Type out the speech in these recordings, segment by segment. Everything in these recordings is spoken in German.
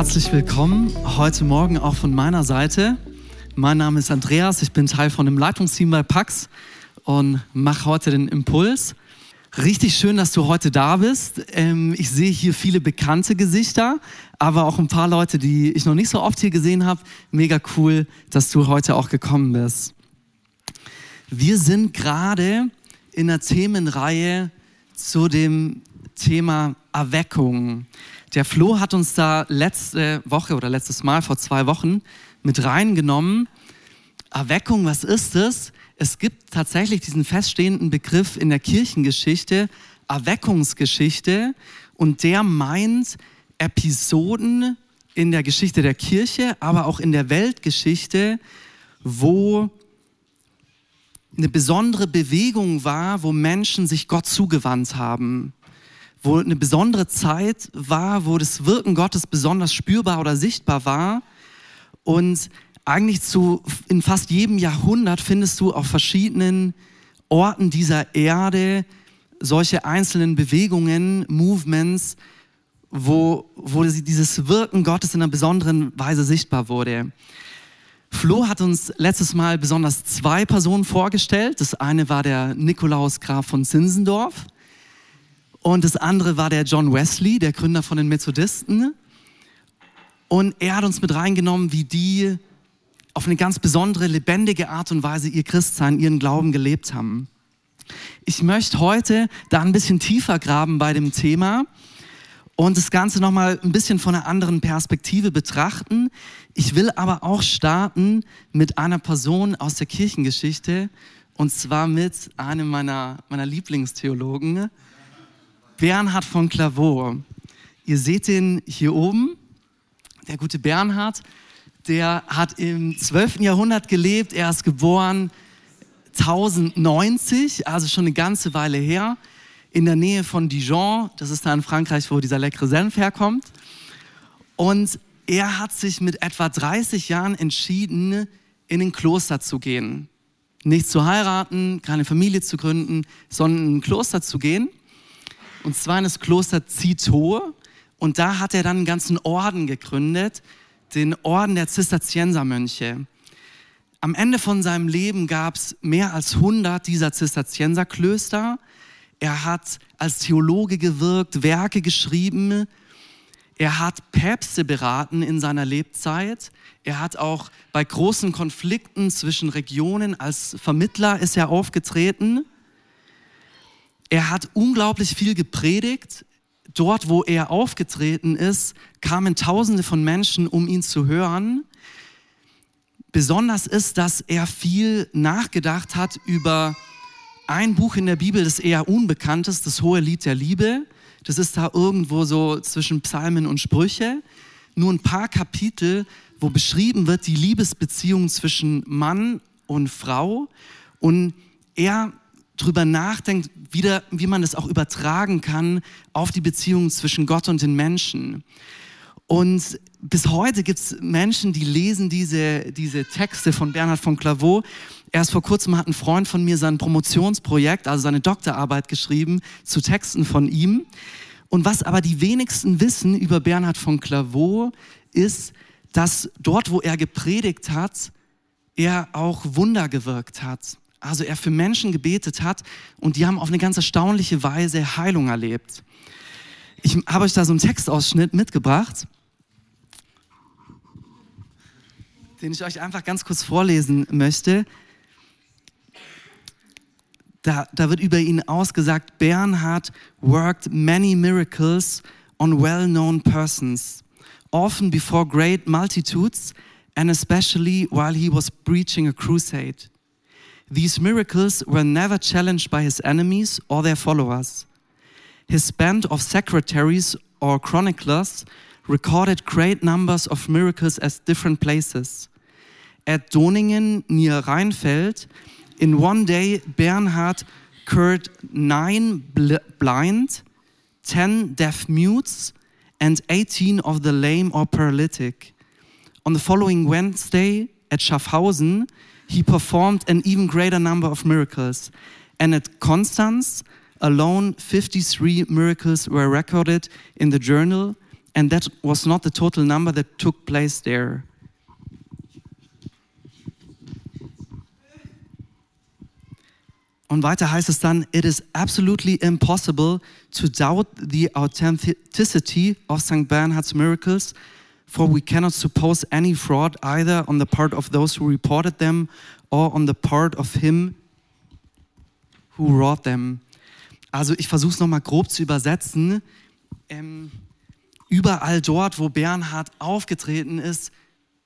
Herzlich willkommen heute Morgen auch von meiner Seite. Mein Name ist Andreas, ich bin Teil von dem Leitungsteam bei Pax und mache heute den Impuls. Richtig schön, dass du heute da bist. Ähm, ich sehe hier viele bekannte Gesichter, aber auch ein paar Leute, die ich noch nicht so oft hier gesehen habe. Mega cool, dass du heute auch gekommen bist. Wir sind gerade in der Themenreihe zu dem Thema Erweckung. Der Flo hat uns da letzte Woche oder letztes Mal vor zwei Wochen mit reingenommen. Erweckung, was ist es? Es gibt tatsächlich diesen feststehenden Begriff in der Kirchengeschichte, Erweckungsgeschichte, und der meint Episoden in der Geschichte der Kirche, aber auch in der Weltgeschichte, wo eine besondere Bewegung war, wo Menschen sich Gott zugewandt haben wo eine besondere Zeit war, wo das Wirken Gottes besonders spürbar oder sichtbar war. Und eigentlich zu, in fast jedem Jahrhundert findest du auf verschiedenen Orten dieser Erde solche einzelnen Bewegungen, Movements, wo, wo dieses Wirken Gottes in einer besonderen Weise sichtbar wurde. Flo hat uns letztes Mal besonders zwei Personen vorgestellt. Das eine war der Nikolaus Graf von Zinsendorf. Und das andere war der John Wesley, der Gründer von den Methodisten. Und er hat uns mit reingenommen, wie die auf eine ganz besondere, lebendige Art und Weise ihr Christsein, ihren Glauben gelebt haben. Ich möchte heute da ein bisschen tiefer graben bei dem Thema und das Ganze nochmal ein bisschen von einer anderen Perspektive betrachten. Ich will aber auch starten mit einer Person aus der Kirchengeschichte und zwar mit einem meiner, meiner Lieblingstheologen, Bernhard von Clairvaux. Ihr seht ihn hier oben. Der gute Bernhard, der hat im 12. Jahrhundert gelebt. Er ist geboren 1090, also schon eine ganze Weile her, in der Nähe von Dijon. Das ist da in Frankreich, wo dieser leckere Senf herkommt. Und er hat sich mit etwa 30 Jahren entschieden, in ein Kloster zu gehen. Nicht zu heiraten, keine Familie zu gründen, sondern in ein Kloster zu gehen und zwar in das Kloster Citeaux. Und da hat er dann einen ganzen Orden gegründet, den Orden der Zisterziensermönche. Am Ende von seinem Leben gab es mehr als 100 dieser Zisterzienserklöster. Er hat als Theologe gewirkt, Werke geschrieben. Er hat Päpste beraten in seiner Lebzeit. Er hat auch bei großen Konflikten zwischen Regionen als Vermittler ist er aufgetreten. Er hat unglaublich viel gepredigt. Dort, wo er aufgetreten ist, kamen Tausende von Menschen, um ihn zu hören. Besonders ist, dass er viel nachgedacht hat über ein Buch in der Bibel, das eher unbekannt ist, das Hohe Lied der Liebe. Das ist da irgendwo so zwischen Psalmen und Sprüche. Nur ein paar Kapitel, wo beschrieben wird die Liebesbeziehung zwischen Mann und Frau. Und er drüber nachdenkt, wieder, wie man es auch übertragen kann auf die Beziehung zwischen Gott und den Menschen. Und bis heute gibt es Menschen, die lesen diese, diese Texte von Bernhard von Clairvaux. Erst vor kurzem hat ein Freund von mir sein Promotionsprojekt, also seine Doktorarbeit geschrieben zu Texten von ihm. Und was aber die wenigsten wissen über Bernhard von Clairvaux ist, dass dort, wo er gepredigt hat, er auch Wunder gewirkt hat also er für Menschen gebetet hat und die haben auf eine ganz erstaunliche Weise Heilung erlebt. Ich habe euch da so einen Textausschnitt mitgebracht, den ich euch einfach ganz kurz vorlesen möchte. Da, da wird über ihn ausgesagt, Bernhard worked many miracles on well-known persons, often before great multitudes and especially while he was preaching a crusade. These miracles were never challenged by his enemies or their followers. His band of secretaries or chroniclers recorded great numbers of miracles at different places. At Doningen near Rheinfeld, in one day, Bernhard cured nine bl blind, ten deaf mutes, and 18 of the lame or paralytic. On the following Wednesday at Schaffhausen, he performed an even greater number of miracles. And at Constance alone, 53 miracles were recorded in the journal, and that was not the total number that took place there. Und weiter heißt es dann, it is absolutely impossible to doubt the authenticity of St. Bernhard's miracles, for we cannot suppose any fraud either on the part of those who reported them or on the part of him who wrought them. Also ich versuche es nochmal grob zu übersetzen. Ähm, überall dort, wo Bernhard aufgetreten ist,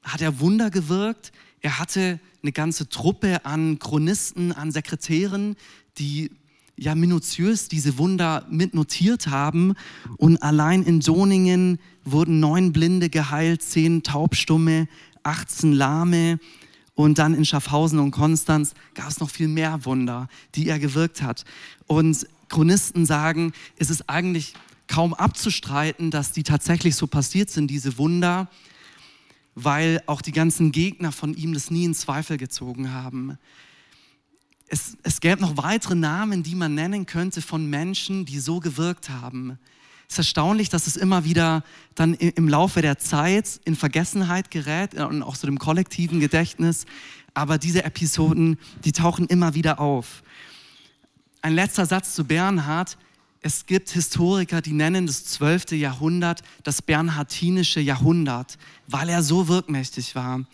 hat er Wunder gewirkt. Er hatte eine ganze Truppe an Chronisten, an Sekretären, die ja minutiös diese Wunder mitnotiert haben. Und allein in Doningen wurden neun Blinde geheilt, zehn Taubstumme, 18 Lahme. Und dann in Schaffhausen und Konstanz gab es noch viel mehr Wunder, die er gewirkt hat. Und Chronisten sagen, es ist eigentlich kaum abzustreiten, dass die tatsächlich so passiert sind, diese Wunder weil auch die ganzen Gegner von ihm das nie in Zweifel gezogen haben. Es, es gäbe noch weitere Namen, die man nennen könnte von Menschen, die so gewirkt haben. Es ist erstaunlich, dass es immer wieder dann im Laufe der Zeit in Vergessenheit gerät und auch so dem kollektiven Gedächtnis. Aber diese Episoden, die tauchen immer wieder auf. Ein letzter Satz zu Bernhard. Es gibt Historiker, die nennen das 12. Jahrhundert das Bernhardinische Jahrhundert, weil er so wirkmächtig war.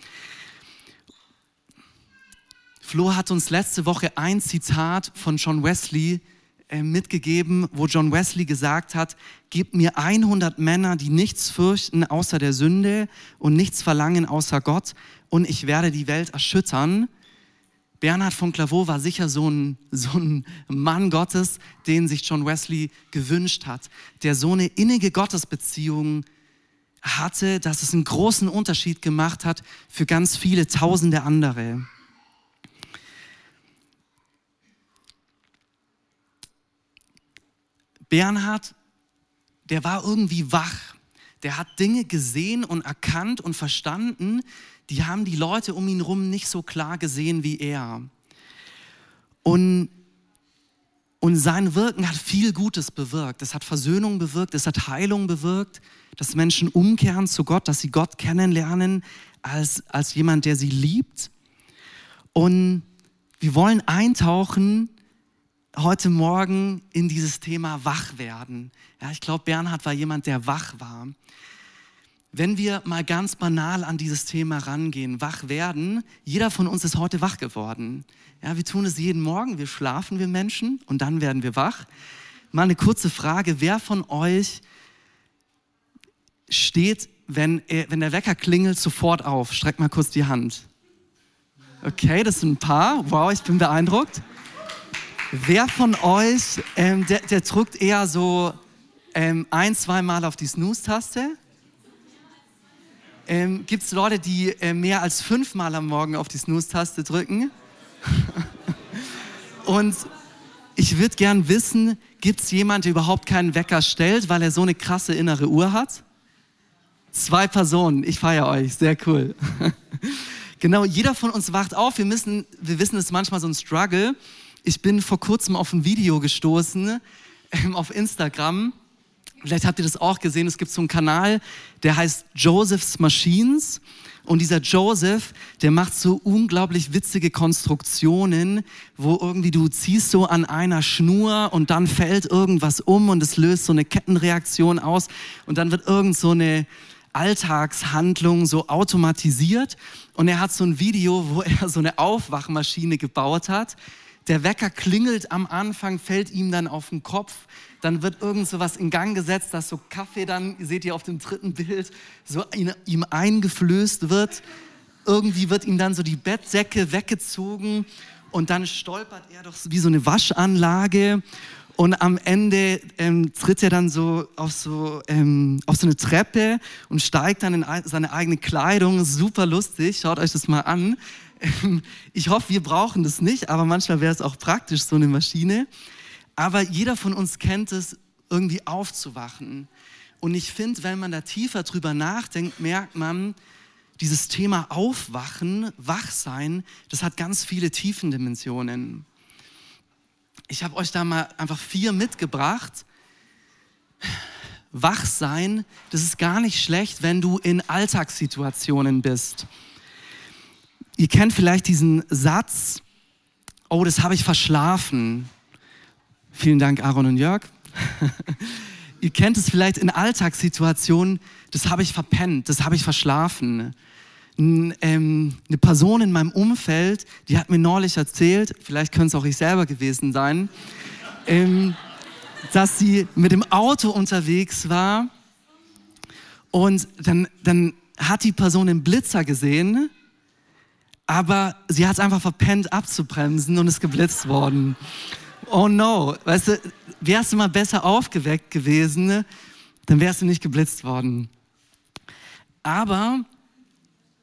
Flo hat uns letzte Woche ein Zitat von John Wesley äh, mitgegeben, wo John Wesley gesagt hat, gib mir 100 Männer, die nichts fürchten außer der Sünde und nichts verlangen außer Gott und ich werde die Welt erschüttern. Bernhard von Clairvaux war sicher so ein, so ein Mann Gottes, den sich John Wesley gewünscht hat, der so eine innige Gottesbeziehung hatte, dass es einen großen Unterschied gemacht hat für ganz viele tausende andere. Bernhard, der war irgendwie wach. Der hat Dinge gesehen und erkannt und verstanden, die haben die Leute um ihn herum nicht so klar gesehen wie er. Und, und sein Wirken hat viel Gutes bewirkt. Es hat Versöhnung bewirkt, es hat Heilung bewirkt, dass Menschen umkehren zu Gott, dass sie Gott kennenlernen als, als jemand, der sie liebt. Und wir wollen eintauchen heute Morgen in dieses Thema wach werden. Ja, ich glaube, Bernhard war jemand, der wach war. Wenn wir mal ganz banal an dieses Thema rangehen, wach werden, jeder von uns ist heute wach geworden. Ja, wir tun es jeden Morgen, wir schlafen, wir Menschen, und dann werden wir wach. Mal eine kurze Frage, wer von euch steht, wenn, wenn der Wecker klingelt, sofort auf? Streckt mal kurz die Hand. Okay, das sind ein paar. Wow, ich bin beeindruckt. Wer von euch, ähm, der, der drückt eher so ähm, ein, zwei Mal auf die Snooze-Taste? Ähm, Gibt es Leute, die äh, mehr als fünfmal am Morgen auf die Snooze-Taste drücken? Und ich würde gern wissen, gibt es jemanden, der überhaupt keinen Wecker stellt, weil er so eine krasse innere Uhr hat? Zwei Personen, ich feiere euch, sehr cool. genau, jeder von uns wacht auf. Wir, müssen, wir wissen, es ist manchmal so ein Struggle. Ich bin vor kurzem auf ein Video gestoßen ähm, auf Instagram Vielleicht habt ihr das auch gesehen. Es gibt so einen Kanal, der heißt Joseph's Machines. Und dieser Joseph, der macht so unglaublich witzige Konstruktionen, wo irgendwie du ziehst so an einer Schnur und dann fällt irgendwas um und es löst so eine Kettenreaktion aus und dann wird irgend so eine Alltagshandlung so automatisiert. Und er hat so ein Video, wo er so eine Aufwachmaschine gebaut hat. Der Wecker klingelt am Anfang, fällt ihm dann auf den Kopf dann wird irgend so was in Gang gesetzt, dass so Kaffee dann, seht ihr auf dem dritten Bild, so in, ihm eingeflößt wird. Irgendwie wird ihm dann so die Bettdecke weggezogen und dann stolpert er doch wie so eine Waschanlage und am Ende ähm, tritt er dann so auf so, ähm, auf so eine Treppe und steigt dann in seine eigene Kleidung. Super lustig, schaut euch das mal an. Ich hoffe, wir brauchen das nicht, aber manchmal wäre es auch praktisch, so eine Maschine. Aber jeder von uns kennt es, irgendwie aufzuwachen. Und ich finde, wenn man da tiefer drüber nachdenkt, merkt man, dieses Thema Aufwachen, Wachsein, das hat ganz viele Tiefendimensionen. Ich habe euch da mal einfach vier mitgebracht. wach sein, das ist gar nicht schlecht, wenn du in Alltagssituationen bist. Ihr kennt vielleicht diesen Satz, oh, das habe ich verschlafen. Vielen Dank, Aaron und Jörg. Ihr kennt es vielleicht in Alltagssituationen, das habe ich verpennt, das habe ich verschlafen. Ähm, eine Person in meinem Umfeld, die hat mir neulich erzählt, vielleicht könnte es auch ich selber gewesen sein, ähm, dass sie mit dem Auto unterwegs war und dann, dann hat die Person den Blitzer gesehen, aber sie hat es einfach verpennt abzubremsen und ist geblitzt worden. Oh no, weißt du, wärst du mal besser aufgeweckt gewesen, dann wärst du nicht geblitzt worden. Aber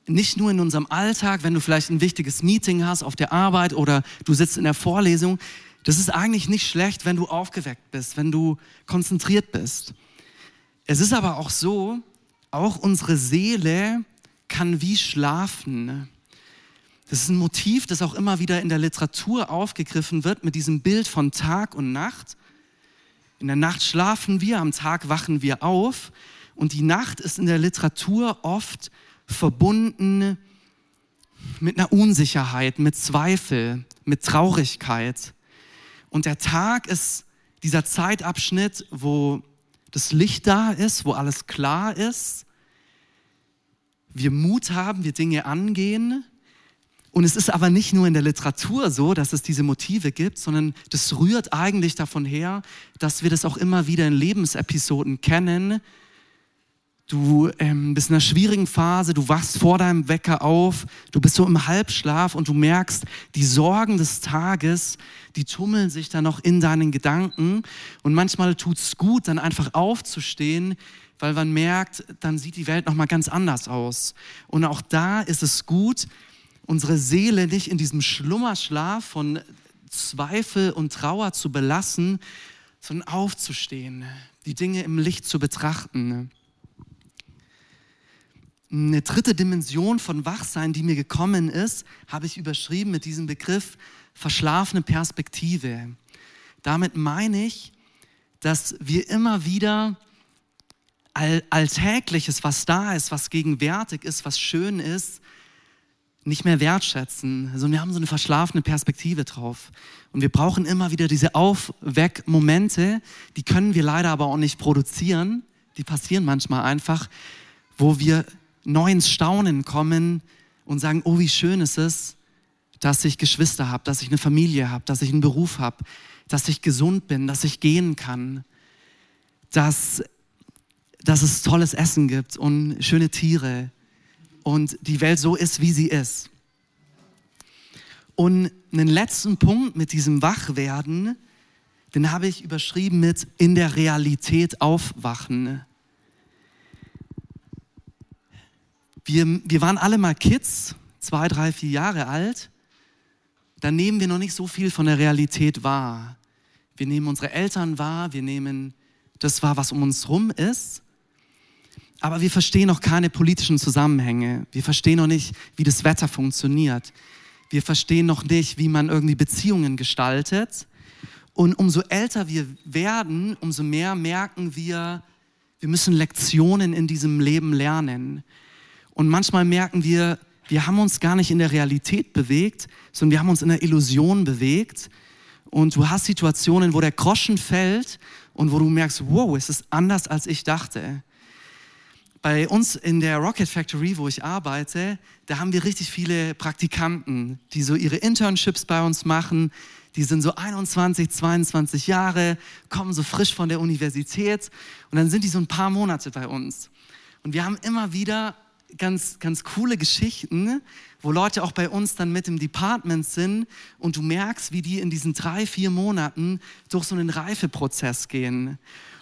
nicht nur in unserem Alltag, wenn du vielleicht ein wichtiges Meeting hast auf der Arbeit oder du sitzt in der Vorlesung, das ist eigentlich nicht schlecht, wenn du aufgeweckt bist, wenn du konzentriert bist. Es ist aber auch so, auch unsere Seele kann wie schlafen. Das ist ein Motiv, das auch immer wieder in der Literatur aufgegriffen wird mit diesem Bild von Tag und Nacht. In der Nacht schlafen wir, am Tag wachen wir auf. Und die Nacht ist in der Literatur oft verbunden mit einer Unsicherheit, mit Zweifel, mit Traurigkeit. Und der Tag ist dieser Zeitabschnitt, wo das Licht da ist, wo alles klar ist, wir Mut haben, wir Dinge angehen. Und es ist aber nicht nur in der Literatur so, dass es diese Motive gibt, sondern das rührt eigentlich davon her, dass wir das auch immer wieder in Lebensepisoden kennen, Du ähm, bist in einer schwierigen Phase, du wachst vor deinem Wecker auf, du bist so im Halbschlaf und du merkst, die Sorgen des Tages, die tummeln sich dann noch in deinen Gedanken. Und manchmal tut es gut, dann einfach aufzustehen, weil man merkt, dann sieht die Welt nochmal ganz anders aus. Und auch da ist es gut, unsere Seele nicht in diesem Schlummerschlaf von Zweifel und Trauer zu belassen, sondern aufzustehen, die Dinge im Licht zu betrachten eine dritte Dimension von Wachsein, die mir gekommen ist, habe ich überschrieben mit diesem Begriff verschlafene Perspektive. Damit meine ich, dass wir immer wieder All Alltägliches, was da ist, was gegenwärtig ist, was schön ist, nicht mehr wertschätzen. Also wir haben so eine verschlafene Perspektive drauf. Und wir brauchen immer wieder diese Aufweckmomente, die können wir leider aber auch nicht produzieren. Die passieren manchmal einfach, wo wir neu ins Staunen kommen und sagen, oh, wie schön ist es, dass ich Geschwister habe, dass ich eine Familie habe, dass ich einen Beruf habe, dass ich gesund bin, dass ich gehen kann, dass, dass es tolles Essen gibt und schöne Tiere und die Welt so ist, wie sie ist. Und einen letzten Punkt mit diesem Wachwerden, den habe ich überschrieben mit in der Realität aufwachen. Wir, wir waren alle mal Kids, zwei, drei, vier Jahre alt. Da nehmen wir noch nicht so viel von der Realität wahr. Wir nehmen unsere Eltern wahr, wir nehmen das wahr, was um uns herum ist. Aber wir verstehen noch keine politischen Zusammenhänge. Wir verstehen noch nicht, wie das Wetter funktioniert. Wir verstehen noch nicht, wie man irgendwie Beziehungen gestaltet. Und umso älter wir werden, umso mehr merken wir, wir müssen Lektionen in diesem Leben lernen. Und manchmal merken wir, wir haben uns gar nicht in der Realität bewegt, sondern wir haben uns in der Illusion bewegt. Und du hast Situationen, wo der Groschen fällt und wo du merkst, wow, es ist anders, als ich dachte. Bei uns in der Rocket Factory, wo ich arbeite, da haben wir richtig viele Praktikanten, die so ihre Internships bei uns machen. Die sind so 21, 22 Jahre, kommen so frisch von der Universität und dann sind die so ein paar Monate bei uns. Und wir haben immer wieder ganz, ganz coole Geschichten, wo Leute auch bei uns dann mit im Department sind und du merkst, wie die in diesen drei, vier Monaten durch so einen Reifeprozess gehen.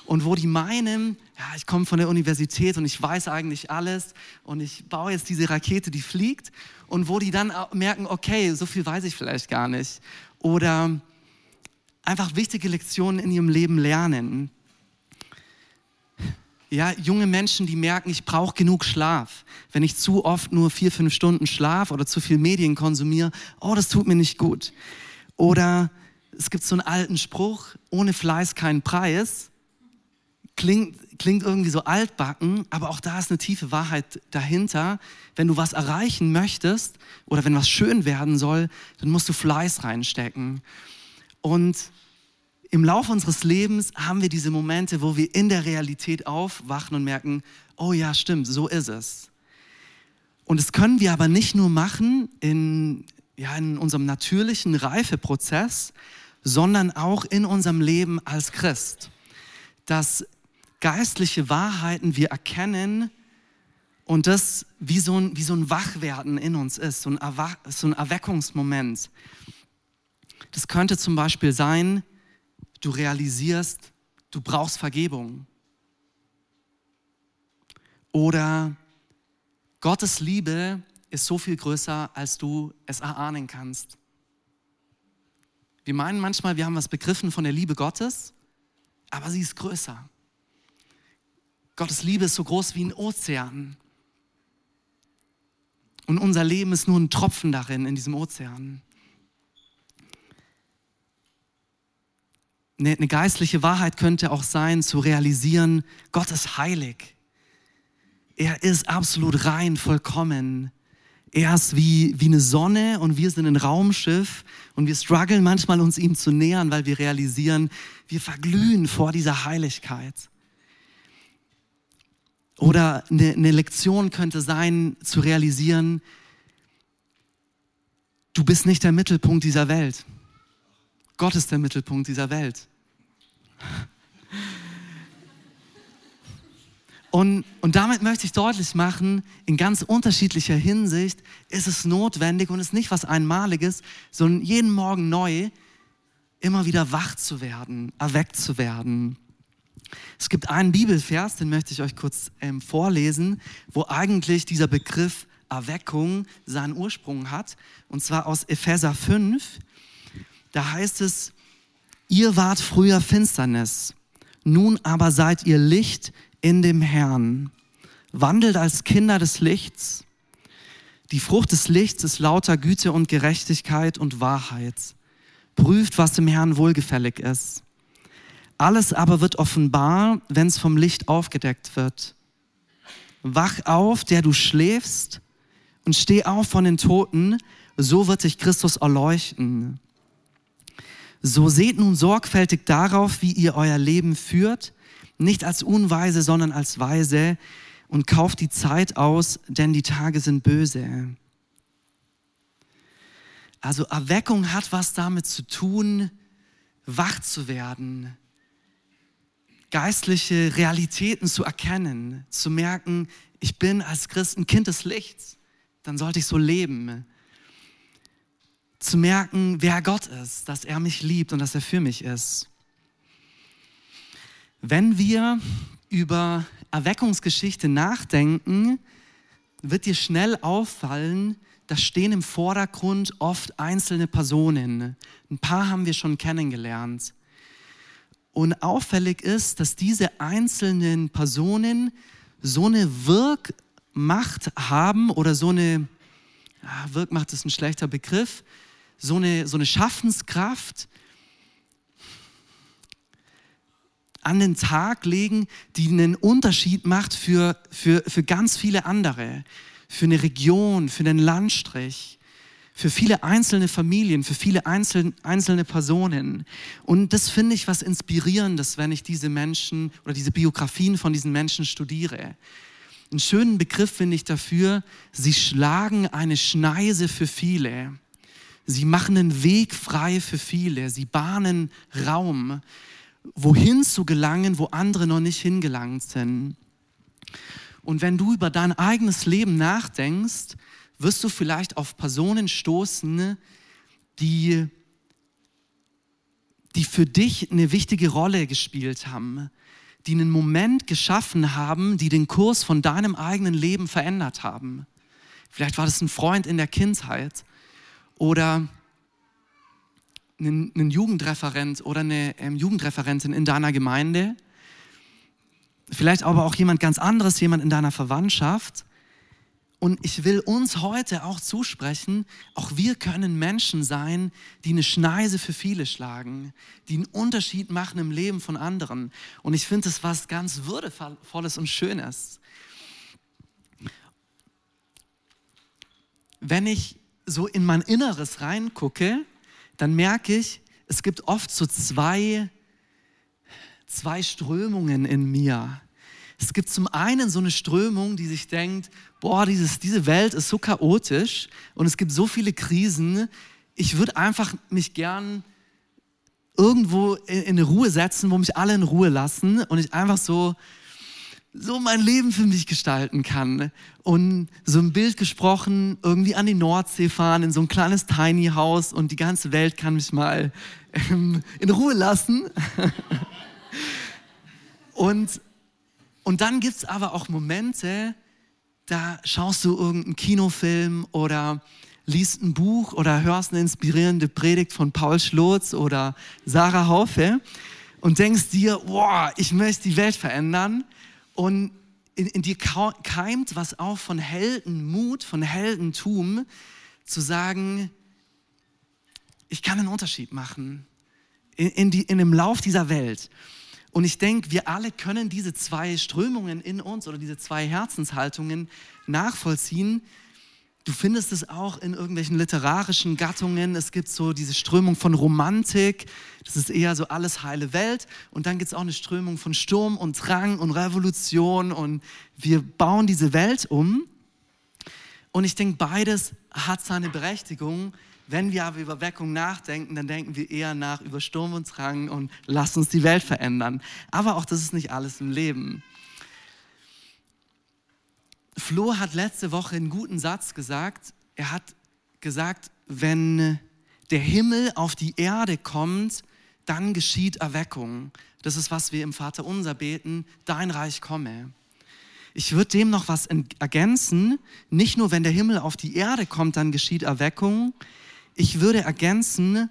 Und wo die meinen, ja, ich komme von der Universität und ich weiß eigentlich alles und ich baue jetzt diese Rakete, die fliegt. Und wo die dann merken, okay, so viel weiß ich vielleicht gar nicht. Oder einfach wichtige Lektionen in ihrem Leben lernen. Ja, junge Menschen, die merken, ich brauche genug Schlaf. Wenn ich zu oft nur vier, fünf Stunden schlaf oder zu viel Medien konsumiere, oh, das tut mir nicht gut. Oder es gibt so einen alten Spruch, ohne Fleiß kein Preis. klingt, klingt irgendwie so altbacken, aber auch da ist eine tiefe Wahrheit dahinter. Wenn du was erreichen möchtest oder wenn was schön werden soll, dann musst du Fleiß reinstecken. Und im Laufe unseres Lebens haben wir diese Momente, wo wir in der Realität aufwachen und merken, oh ja, stimmt, so ist es. Und das können wir aber nicht nur machen in, ja, in unserem natürlichen Reifeprozess, sondern auch in unserem Leben als Christ. Dass geistliche Wahrheiten wir erkennen und das wie so ein, wie so ein Wachwerden in uns ist, so ein, Erwach so ein Erweckungsmoment. Das könnte zum Beispiel sein, du realisierst, du brauchst Vergebung. Oder Gottes Liebe ist so viel größer, als du es erahnen kannst. Wir meinen manchmal, wir haben was begriffen von der Liebe Gottes, aber sie ist größer. Gottes Liebe ist so groß wie ein Ozean. Und unser Leben ist nur ein Tropfen darin, in diesem Ozean. Eine, geistliche Wahrheit könnte auch sein, zu realisieren, Gott ist heilig. Er ist absolut rein, vollkommen. Er ist wie, wie eine Sonne und wir sind ein Raumschiff und wir strugglen manchmal uns ihm zu nähern, weil wir realisieren, wir verglühen vor dieser Heiligkeit. Oder eine, eine Lektion könnte sein, zu realisieren, du bist nicht der Mittelpunkt dieser Welt. Gott ist der Mittelpunkt dieser Welt. Und, und damit möchte ich deutlich machen, in ganz unterschiedlicher Hinsicht ist es notwendig und ist nicht was Einmaliges, sondern jeden Morgen neu immer wieder wach zu werden, erweckt zu werden. Es gibt einen Bibelvers, den möchte ich euch kurz ähm, vorlesen, wo eigentlich dieser Begriff Erweckung seinen Ursprung hat, und zwar aus Epheser 5. Da heißt es, ihr wart früher Finsternis, nun aber seid ihr Licht in dem Herrn. Wandelt als Kinder des Lichts. Die Frucht des Lichts ist lauter Güte und Gerechtigkeit und Wahrheit. Prüft, was dem Herrn wohlgefällig ist. Alles aber wird offenbar, wenn es vom Licht aufgedeckt wird. Wach auf, der du schläfst, und steh auf von den Toten, so wird dich Christus erleuchten. So seht nun sorgfältig darauf, wie ihr euer Leben führt, nicht als Unweise, sondern als Weise und kauft die Zeit aus, denn die Tage sind böse. Also Erweckung hat was damit zu tun, wach zu werden, geistliche Realitäten zu erkennen, zu merken, ich bin als Christ ein Kind des Lichts, dann sollte ich so leben. Zu merken, wer Gott ist, dass er mich liebt und dass er für mich ist. Wenn wir über Erweckungsgeschichte nachdenken, wird dir schnell auffallen, da stehen im Vordergrund oft einzelne Personen. Ein paar haben wir schon kennengelernt. Und auffällig ist, dass diese einzelnen Personen so eine Wirkmacht haben oder so eine, ja, Wirkmacht ist ein schlechter Begriff, so eine, so eine Schaffenskraft, an den Tag legen, die einen Unterschied macht für, für, für ganz viele andere, für eine Region, für einen Landstrich, für viele einzelne Familien, für viele einzelne, einzelne Personen. Und das finde ich was Inspirierendes, wenn ich diese Menschen oder diese Biografien von diesen Menschen studiere. Einen schönen Begriff finde ich dafür, sie schlagen eine Schneise für viele. Sie machen einen Weg frei für viele. Sie bahnen Raum wohin zu gelangen, wo andere noch nicht hingelangt sind. Und wenn du über dein eigenes Leben nachdenkst, wirst du vielleicht auf Personen stoßen, die, die für dich eine wichtige Rolle gespielt haben, die einen Moment geschaffen haben, die den Kurs von deinem eigenen Leben verändert haben. Vielleicht war das ein Freund in der Kindheit oder einen, Jugendreferent oder eine ähm, Jugendreferentin in deiner Gemeinde, vielleicht aber auch jemand ganz anderes, jemand in deiner Verwandtschaft. Und ich will uns heute auch zusprechen, auch wir können Menschen sein, die eine Schneise für viele schlagen, die einen Unterschied machen im Leben von anderen. Und ich finde das was ganz Würdevolles und Schönes. Wenn ich so in mein Inneres reingucke, dann merke ich, es gibt oft so zwei, zwei Strömungen in mir. Es gibt zum einen so eine Strömung, die sich denkt, boah, dieses, diese Welt ist so chaotisch und es gibt so viele Krisen. Ich würde einfach mich gern irgendwo in, in Ruhe setzen, wo mich alle in Ruhe lassen und ich einfach so, so mein Leben für mich gestalten kann. Und so ein Bild gesprochen, irgendwie an die Nordsee fahren, in so ein kleines Tiny House und die ganze Welt kann mich mal ähm, in Ruhe lassen. und und dann gibt es aber auch Momente, da schaust du irgendeinen Kinofilm oder liest ein Buch oder hörst eine inspirierende Predigt von Paul Schlotz oder Sarah Haufe und denkst dir, boah, ich möchte die Welt verändern. Und in, in dir keimt was auch von Heldenmut, von Heldentum, zu sagen, ich kann einen Unterschied machen in, in, die, in dem Lauf dieser Welt. Und ich denke, wir alle können diese zwei Strömungen in uns oder diese zwei Herzenshaltungen nachvollziehen. Du findest es auch in irgendwelchen literarischen Gattungen. Es gibt so diese Strömung von Romantik. Das ist eher so alles heile Welt. Und dann gibt es auch eine Strömung von Sturm und Drang und Revolution. Und wir bauen diese Welt um. Und ich denke, beides hat seine Berechtigung. Wenn wir aber über Weckung nachdenken, dann denken wir eher nach über Sturm und Drang und lass uns die Welt verändern. Aber auch das ist nicht alles im Leben. Flo hat letzte Woche einen guten Satz gesagt. Er hat gesagt, wenn der Himmel auf die Erde kommt, dann geschieht Erweckung. Das ist, was wir im Vater unser beten, dein Reich komme. Ich würde dem noch was ergänzen. Nicht nur, wenn der Himmel auf die Erde kommt, dann geschieht Erweckung. Ich würde ergänzen,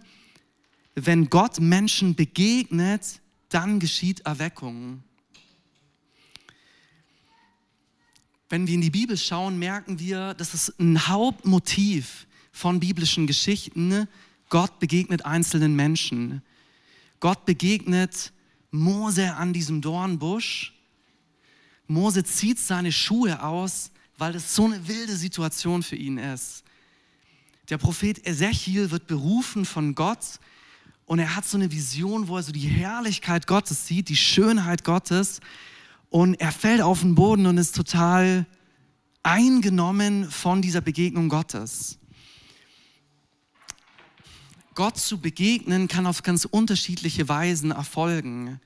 wenn Gott Menschen begegnet, dann geschieht Erweckung. Wenn wir in die Bibel schauen, merken wir, das ist ein Hauptmotiv von biblischen Geschichten. Gott begegnet einzelnen Menschen. Gott begegnet Mose an diesem Dornbusch. Mose zieht seine Schuhe aus, weil das so eine wilde Situation für ihn ist. Der Prophet Ezechiel wird berufen von Gott und er hat so eine Vision, wo er so die Herrlichkeit Gottes sieht, die Schönheit Gottes und er fällt auf den Boden und ist total eingenommen von dieser Begegnung Gottes. Gott zu begegnen kann auf ganz unterschiedliche Weisen erfolgen.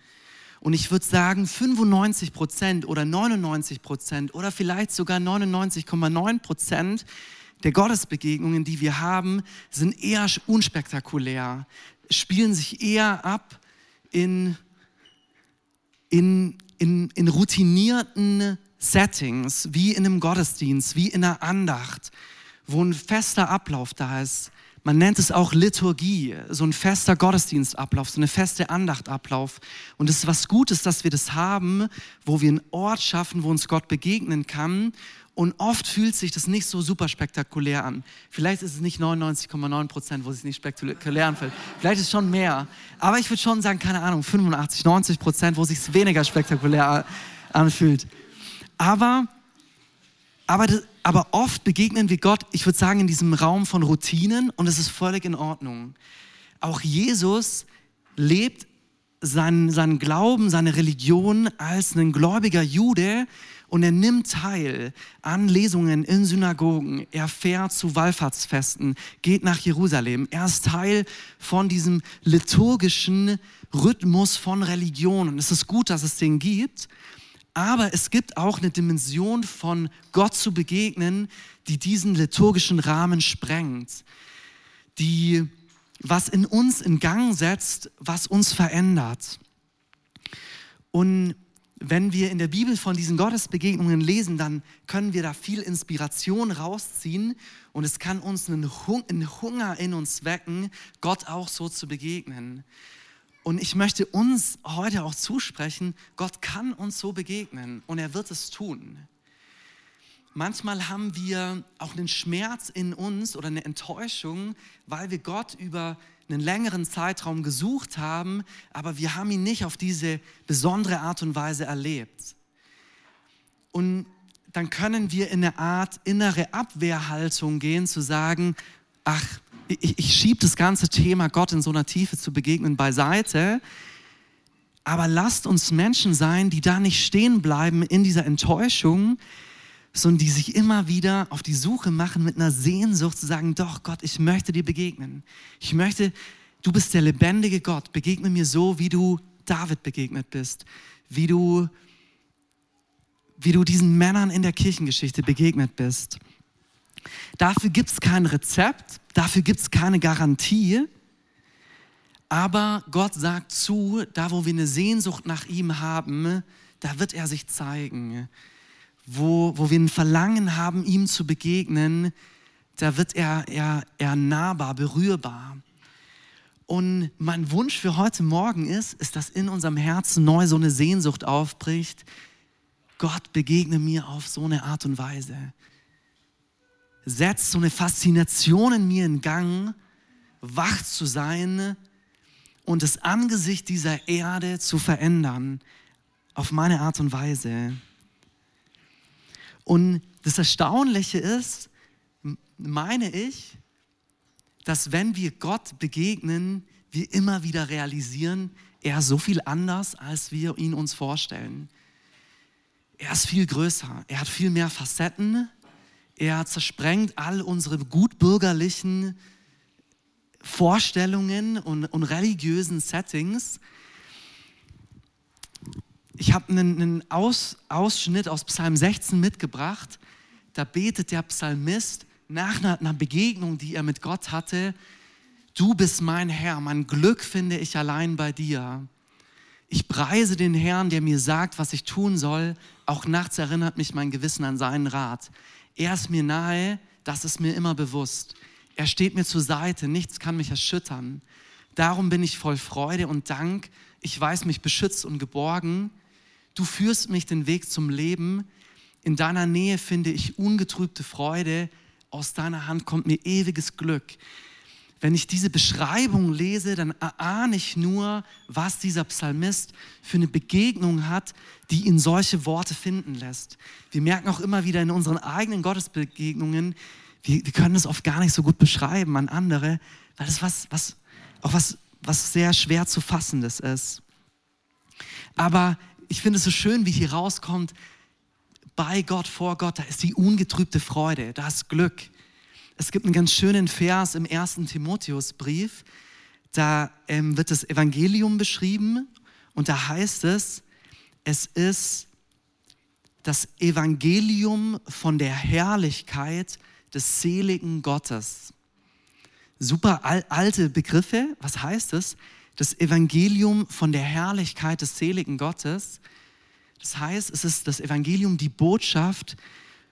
Und ich würde sagen, 95 Prozent oder 99 Prozent oder vielleicht sogar 99,9 Prozent der Gottesbegegnungen, die wir haben, sind eher unspektakulär, spielen sich eher ab in, in, in, in routinierten Settings, wie in einem Gottesdienst, wie in einer Andacht, wo ein fester Ablauf da ist. Man nennt es auch Liturgie, so ein fester Gottesdienstablauf, so eine feste Andachtablauf. Und es ist was Gutes, dass wir das haben, wo wir einen Ort schaffen, wo uns Gott begegnen kann und oft fühlt sich das nicht so super spektakulär an. Vielleicht ist es nicht 99,9 Prozent, wo es sich nicht spektakulär anfühlt. Vielleicht ist es schon mehr. Aber ich würde schon sagen, keine Ahnung, 85, 90 Prozent, wo es sich weniger spektakulär anfühlt. Aber, aber, aber oft begegnen wir Gott, ich würde sagen, in diesem Raum von Routinen und es ist völlig in Ordnung. Auch Jesus lebt seinen, seinen Glauben, seine Religion als ein gläubiger Jude und er nimmt teil an Lesungen in Synagogen. Er fährt zu Wallfahrtsfesten, geht nach Jerusalem. Er ist Teil von diesem liturgischen Rhythmus von Religion. Und es ist gut, dass es den gibt. Aber es gibt auch eine Dimension von Gott zu begegnen, die diesen liturgischen Rahmen sprengt, die was in uns in Gang setzt, was uns verändert. Und wenn wir in der Bibel von diesen Gottesbegegnungen lesen, dann können wir da viel Inspiration rausziehen und es kann uns einen, Hunger in uns wecken, Gott auch so zu begegnen. Und ich möchte uns heute auch zusprechen, Gott kann uns so begegnen und er wird es tun. manchmal haben wir auch einen Schmerz in uns oder eine Enttäuschung, weil wir Gott über einen längeren Zeitraum gesucht haben, aber wir haben ihn nicht auf diese besondere Art und Weise erlebt. Und dann können wir in eine Art innere Abwehrhaltung gehen, zu sagen, ach, ich, ich schiebe das ganze Thema Gott in so einer Tiefe zu begegnen beiseite. Aber lasst uns Menschen sein, die da nicht stehen bleiben in dieser Enttäuschung, sondern die sich immer wieder auf die Suche machen mit einer Sehnsucht zu sagen, doch Gott, ich möchte dir begegnen. Ich möchte, du bist der lebendige Gott, begegne mir so, wie du David begegnet bist, wie du, wie du diesen Männern in der Kirchengeschichte begegnet bist. Dafür gibt es kein Rezept, dafür gibt es keine Garantie, aber Gott sagt zu, da wo wir eine Sehnsucht nach ihm haben, da wird er sich zeigen wo, wo wir ein Verlangen haben, ihm zu begegnen, da wird er, er, er nahbar, berührbar. Und mein Wunsch für heute Morgen ist, ist, dass in unserem Herzen neu so eine Sehnsucht aufbricht. Gott begegne mir auf so eine Art und Weise. Setzt so eine Faszination in mir in Gang, wach zu sein und das Angesicht dieser Erde zu verändern auf meine Art und Weise. Und das Erstaunliche ist, meine ich, dass wenn wir Gott begegnen, wir immer wieder realisieren, er ist so viel anders, als wir ihn uns vorstellen. Er ist viel größer, er hat viel mehr Facetten, er zersprengt all unsere gutbürgerlichen Vorstellungen und, und religiösen Settings ich habe einen, einen Aus, Ausschnitt aus Psalm 16 mitgebracht. Da betet der Psalmist nach einer, einer Begegnung, die er mit Gott hatte, du bist mein Herr, mein Glück finde ich allein bei dir. Ich preise den Herrn, der mir sagt, was ich tun soll. Auch nachts erinnert mich mein Gewissen an seinen Rat. Er ist mir nahe, das ist mir immer bewusst. Er steht mir zur Seite, nichts kann mich erschüttern. Darum bin ich voll Freude und Dank. Ich weiß mich beschützt und geborgen. Du führst mich den Weg zum Leben. In deiner Nähe finde ich ungetrübte Freude. Aus deiner Hand kommt mir ewiges Glück. Wenn ich diese Beschreibung lese, dann erahne ich nur, was dieser Psalmist für eine Begegnung hat, die ihn solche Worte finden lässt. Wir merken auch immer wieder in unseren eigenen Gottesbegegnungen, wir, wir können es oft gar nicht so gut beschreiben an andere, weil es was, was, auch was, was sehr schwer zu fassendes ist. Aber ich finde es so schön, wie hier rauskommt, bei Gott, vor Gott, da ist die ungetrübte Freude, da ist Glück. Es gibt einen ganz schönen Vers im ersten Timotheusbrief, da ähm, wird das Evangelium beschrieben und da heißt es, es ist das Evangelium von der Herrlichkeit des seligen Gottes. Super alte Begriffe, was heißt es? das Evangelium von der Herrlichkeit des seligen Gottes. Das heißt, es ist das Evangelium, die Botschaft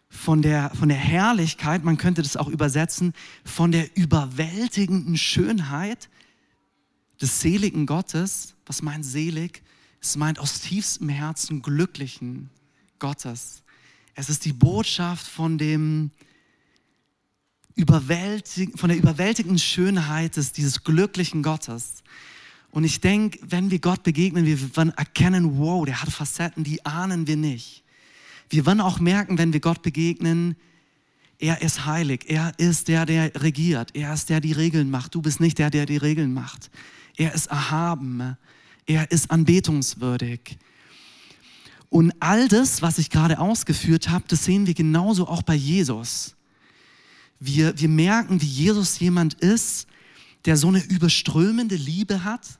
von der, von der Herrlichkeit, man könnte das auch übersetzen, von der überwältigenden Schönheit des seligen Gottes. Was meint selig? Es meint aus tiefstem Herzen glücklichen Gottes. Es ist die Botschaft von dem überwältig, von der überwältigenden Schönheit des, dieses glücklichen Gottes. Und ich denke, wenn wir Gott begegnen, wir werden erkennen, wow, der hat Facetten, die ahnen wir nicht. Wir werden auch merken, wenn wir Gott begegnen, er ist heilig, er ist der, der regiert, er ist der, der die Regeln macht. Du bist nicht der, der die Regeln macht. Er ist erhaben, er ist anbetungswürdig. Und all das, was ich gerade ausgeführt habe, das sehen wir genauso auch bei Jesus. Wir, wir merken, wie Jesus jemand ist, der so eine überströmende Liebe hat,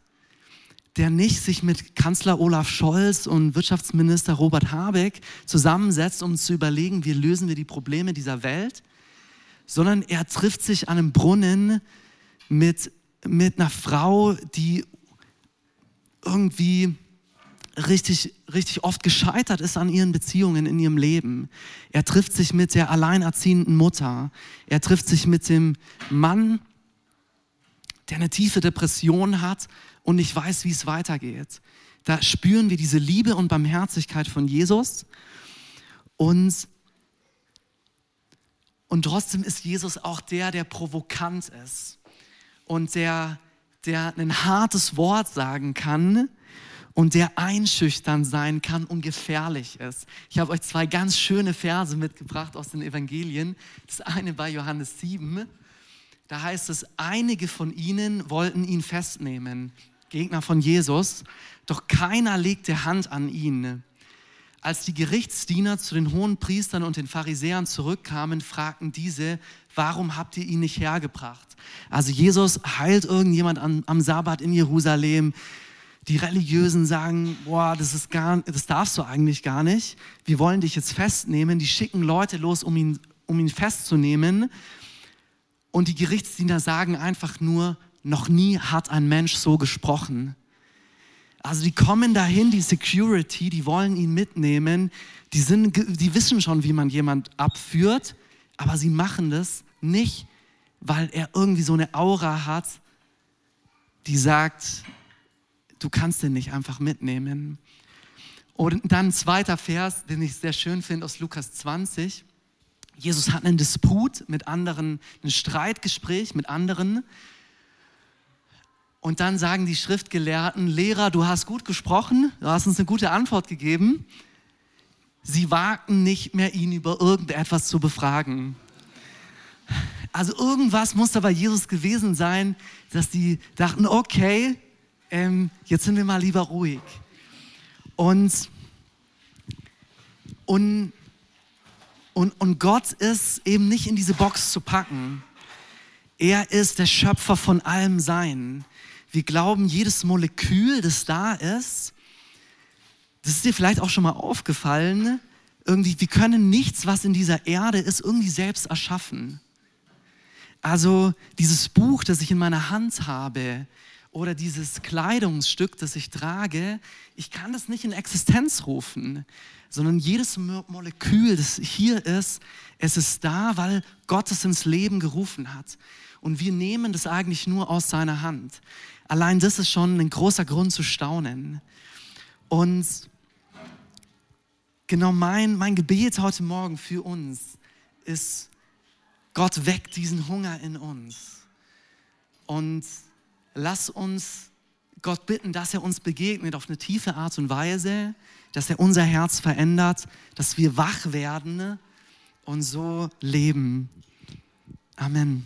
der nicht sich mit Kanzler Olaf Scholz und Wirtschaftsminister Robert Habeck zusammensetzt, um zu überlegen, wie lösen wir die Probleme dieser Welt, sondern er trifft sich an einem Brunnen mit, mit einer Frau, die irgendwie richtig, richtig oft gescheitert ist an ihren Beziehungen in ihrem Leben. Er trifft sich mit der alleinerziehenden Mutter. Er trifft sich mit dem Mann, der eine tiefe Depression hat und nicht weiß, wie es weitergeht. Da spüren wir diese Liebe und Barmherzigkeit von Jesus und Und trotzdem ist Jesus auch der, der provokant ist und der, der ein hartes Wort sagen kann und der einschüchtern sein kann und gefährlich ist. Ich habe euch zwei ganz schöne Verse mitgebracht aus den Evangelien. Das eine bei Johannes 7. Da heißt es, einige von ihnen wollten ihn festnehmen, Gegner von Jesus, doch keiner legte Hand an ihn. Als die Gerichtsdiener zu den hohen Priestern und den Pharisäern zurückkamen, fragten diese, warum habt ihr ihn nicht hergebracht? Also Jesus heilt irgendjemand am, am Sabbat in Jerusalem. Die Religiösen sagen, boah, das, ist gar, das darfst du eigentlich gar nicht. Wir wollen dich jetzt festnehmen. Die schicken Leute los, um ihn, um ihn festzunehmen. Und die Gerichtsdiener sagen einfach nur, noch nie hat ein Mensch so gesprochen. Also die kommen dahin, die Security, die wollen ihn mitnehmen, die, sind, die wissen schon, wie man jemand abführt, aber sie machen das nicht, weil er irgendwie so eine Aura hat, die sagt, du kannst den nicht einfach mitnehmen. Und dann ein zweiter Vers, den ich sehr schön finde aus Lukas 20. Jesus hat einen Disput mit anderen, ein Streitgespräch mit anderen und dann sagen die Schriftgelehrten, Lehrer, du hast gut gesprochen, du hast uns eine gute Antwort gegeben. Sie wagten nicht mehr, ihn über irgendetwas zu befragen. Also irgendwas muss da bei Jesus gewesen sein, dass die dachten, okay, ähm, jetzt sind wir mal lieber ruhig. Und, und, und, und Gott ist eben nicht in diese Box zu packen. Er ist der Schöpfer von allem Sein. Wir glauben, jedes Molekül, das da ist, das ist dir vielleicht auch schon mal aufgefallen, irgendwie, wir können nichts, was in dieser Erde ist, irgendwie selbst erschaffen. Also dieses Buch, das ich in meiner Hand habe oder dieses Kleidungsstück, das ich trage, ich kann das nicht in Existenz rufen, sondern jedes Molekül, das hier ist, es ist da, weil Gott es ins Leben gerufen hat. Und wir nehmen das eigentlich nur aus seiner Hand. Allein das ist schon ein großer Grund zu staunen. Und genau mein, mein Gebet heute Morgen für uns ist, Gott weckt diesen Hunger in uns. Und lass uns Gott bitten, dass er uns begegnet auf eine tiefe Art und Weise, dass er unser Herz verändert, dass wir wach werden und so leben. Amen.